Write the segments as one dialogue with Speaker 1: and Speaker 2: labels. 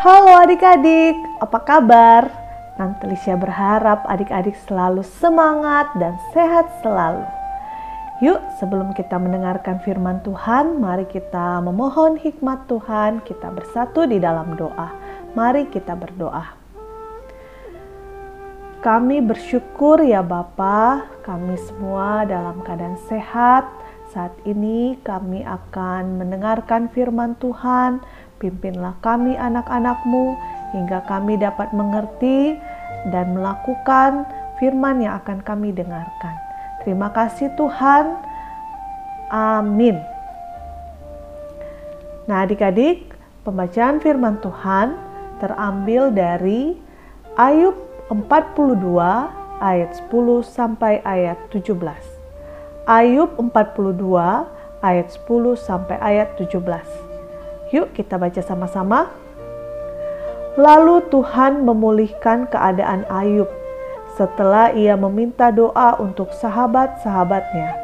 Speaker 1: Halo adik-adik, apa kabar? Tante Lisha berharap adik-adik selalu semangat dan sehat selalu. Yuk, sebelum kita mendengarkan firman Tuhan, mari kita memohon hikmat Tuhan. Kita bersatu di dalam doa. Mari kita berdoa. Kami bersyukur ya Bapa, kami semua dalam keadaan sehat. Saat ini kami akan mendengarkan firman Tuhan. Pimpinlah kami anak-anakmu hingga kami dapat mengerti dan melakukan firman yang akan kami dengarkan. Terima kasih Tuhan. Amin. Nah, adik-adik, pembacaan firman Tuhan terambil dari Ayub 42 ayat 10 sampai ayat 17. Ayub 42 ayat 10 sampai ayat 17. Yuk kita baca sama-sama. Lalu Tuhan memulihkan keadaan Ayub setelah ia meminta doa untuk sahabat-sahabatnya.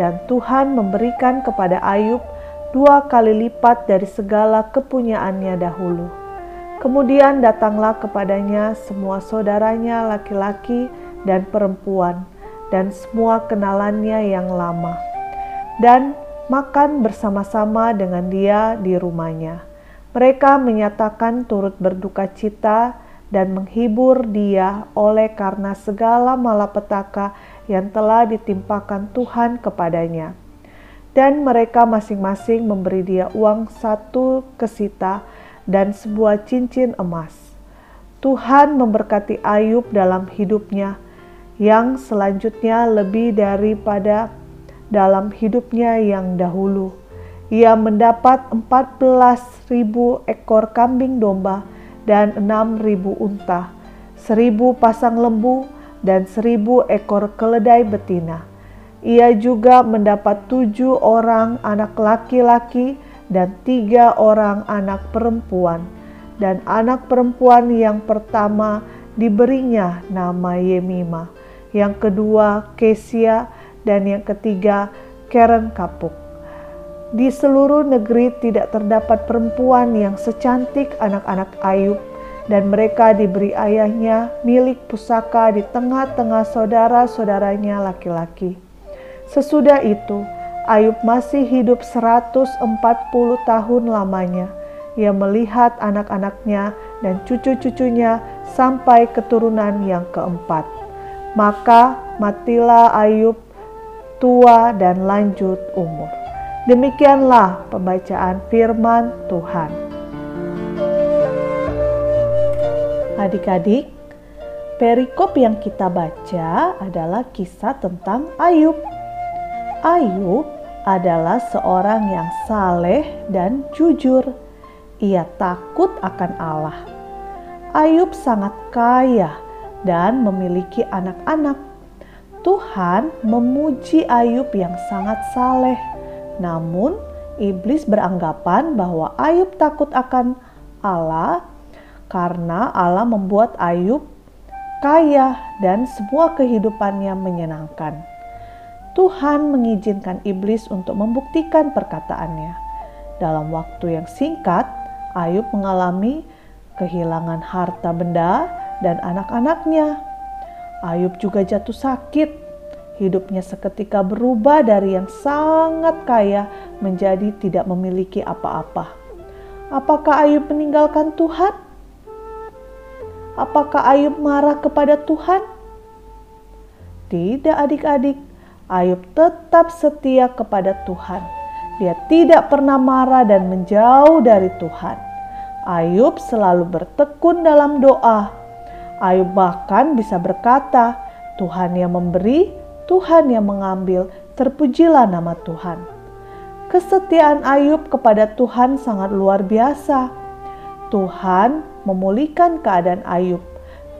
Speaker 1: Dan Tuhan memberikan kepada Ayub dua kali lipat dari segala kepunyaannya dahulu. Kemudian datanglah kepadanya semua saudaranya laki-laki dan perempuan dan semua kenalannya yang lama. Dan makan bersama-sama dengan dia di rumahnya. Mereka menyatakan turut berduka cita dan menghibur dia oleh karena segala malapetaka yang telah ditimpakan Tuhan kepadanya. Dan mereka masing-masing memberi dia uang satu kesita dan sebuah cincin emas. Tuhan memberkati Ayub dalam hidupnya, yang selanjutnya lebih daripada dalam hidupnya yang dahulu. Ia mendapat 14.000 ekor kambing domba dan 6.000 unta, 1.000 pasang lembu dan 1.000 ekor keledai betina. Ia juga mendapat tujuh orang anak laki-laki dan tiga orang anak perempuan. Dan anak perempuan yang pertama diberinya nama Yemima, yang kedua Kesia, dan yang ketiga Karen Kapuk. Di seluruh negeri tidak terdapat perempuan yang secantik anak-anak Ayub dan mereka diberi ayahnya milik pusaka di tengah-tengah saudara-saudaranya laki-laki. Sesudah itu, Ayub masih hidup 140 tahun lamanya. Ia melihat anak-anaknya dan cucu-cucunya sampai keturunan yang keempat. Maka matilah Ayub tua, dan lanjut umur. Demikianlah pembacaan firman Tuhan. Adik-adik, perikop yang kita baca adalah kisah tentang Ayub. Ayub adalah seorang yang saleh dan jujur. Ia takut akan Allah. Ayub sangat kaya dan memiliki anak-anak Tuhan memuji Ayub yang sangat saleh. Namun, iblis beranggapan bahwa Ayub takut akan Allah karena Allah membuat Ayub kaya dan semua kehidupannya menyenangkan. Tuhan mengizinkan iblis untuk membuktikan perkataannya. Dalam waktu yang singkat, Ayub mengalami kehilangan harta benda dan anak-anaknya. Ayub juga jatuh sakit. Hidupnya seketika berubah dari yang sangat kaya menjadi tidak memiliki apa-apa. Apakah Ayub meninggalkan Tuhan? Apakah Ayub marah kepada Tuhan? Tidak, adik-adik. Ayub tetap setia kepada Tuhan. Dia tidak pernah marah dan menjauh dari Tuhan. Ayub selalu bertekun dalam doa Ayub bahkan bisa berkata, Tuhan yang memberi, Tuhan yang mengambil, terpujilah nama Tuhan. Kesetiaan Ayub kepada Tuhan sangat luar biasa. Tuhan memulihkan keadaan Ayub.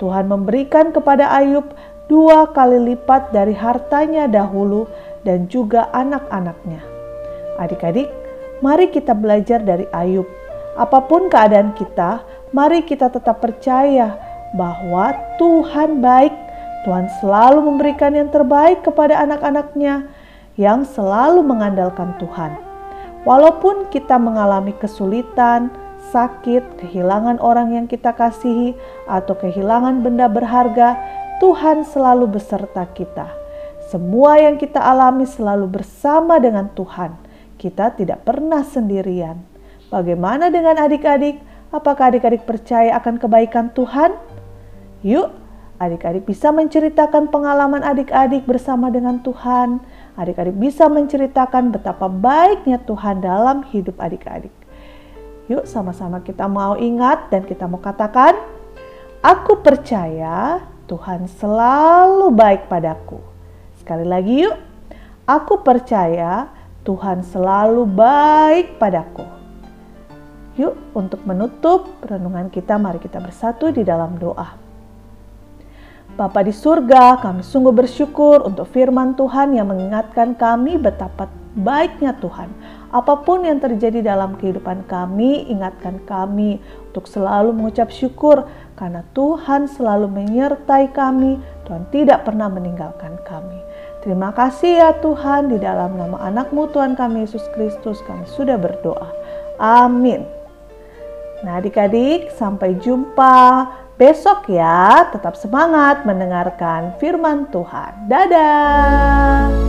Speaker 1: Tuhan memberikan kepada Ayub dua kali lipat dari hartanya dahulu dan juga anak-anaknya. Adik-adik, mari kita belajar dari Ayub. Apa pun keadaan kita, mari kita tetap percaya bahwa Tuhan baik. Tuhan selalu memberikan yang terbaik kepada anak-anaknya yang selalu mengandalkan Tuhan. Walaupun kita mengalami kesulitan, sakit, kehilangan orang yang kita kasihi, atau kehilangan benda berharga, Tuhan selalu beserta kita. Semua yang kita alami selalu bersama dengan Tuhan. Kita tidak pernah sendirian. Bagaimana dengan adik-adik? Apakah adik-adik percaya akan kebaikan Tuhan? Yuk, adik-adik bisa menceritakan pengalaman adik-adik bersama dengan Tuhan Adik-adik bisa menceritakan betapa baiknya Tuhan dalam hidup adik-adik. Yuk sama-sama kita mau ingat dan kita mau katakan, Aku percaya Tuhan selalu baik padaku. Sekali lagi yuk, aku percaya Tuhan selalu baik padaku. Yuk untuk menutup renungan kita mari kita bersatu di dalam doa. Bapa di surga, kami sungguh bersyukur untuk firman Tuhan yang mengingatkan kami betapa baiknya Tuhan. Apa pun yang terjadi dalam kehidupan kami, ingatkan kami untuk selalu mengucap syukur karena Tuhan selalu menyertai kami, Tuhan tidak pernah meninggalkan kami. Terima kasih ya Tuhan, di dalam nama anakmu Tuhan kami Yesus Kristus kami sudah berdoa. Amin. Nah adik-adik sampai jumpa besok ya. Tetap semangat mendengarkan firman Tuhan. Dadah.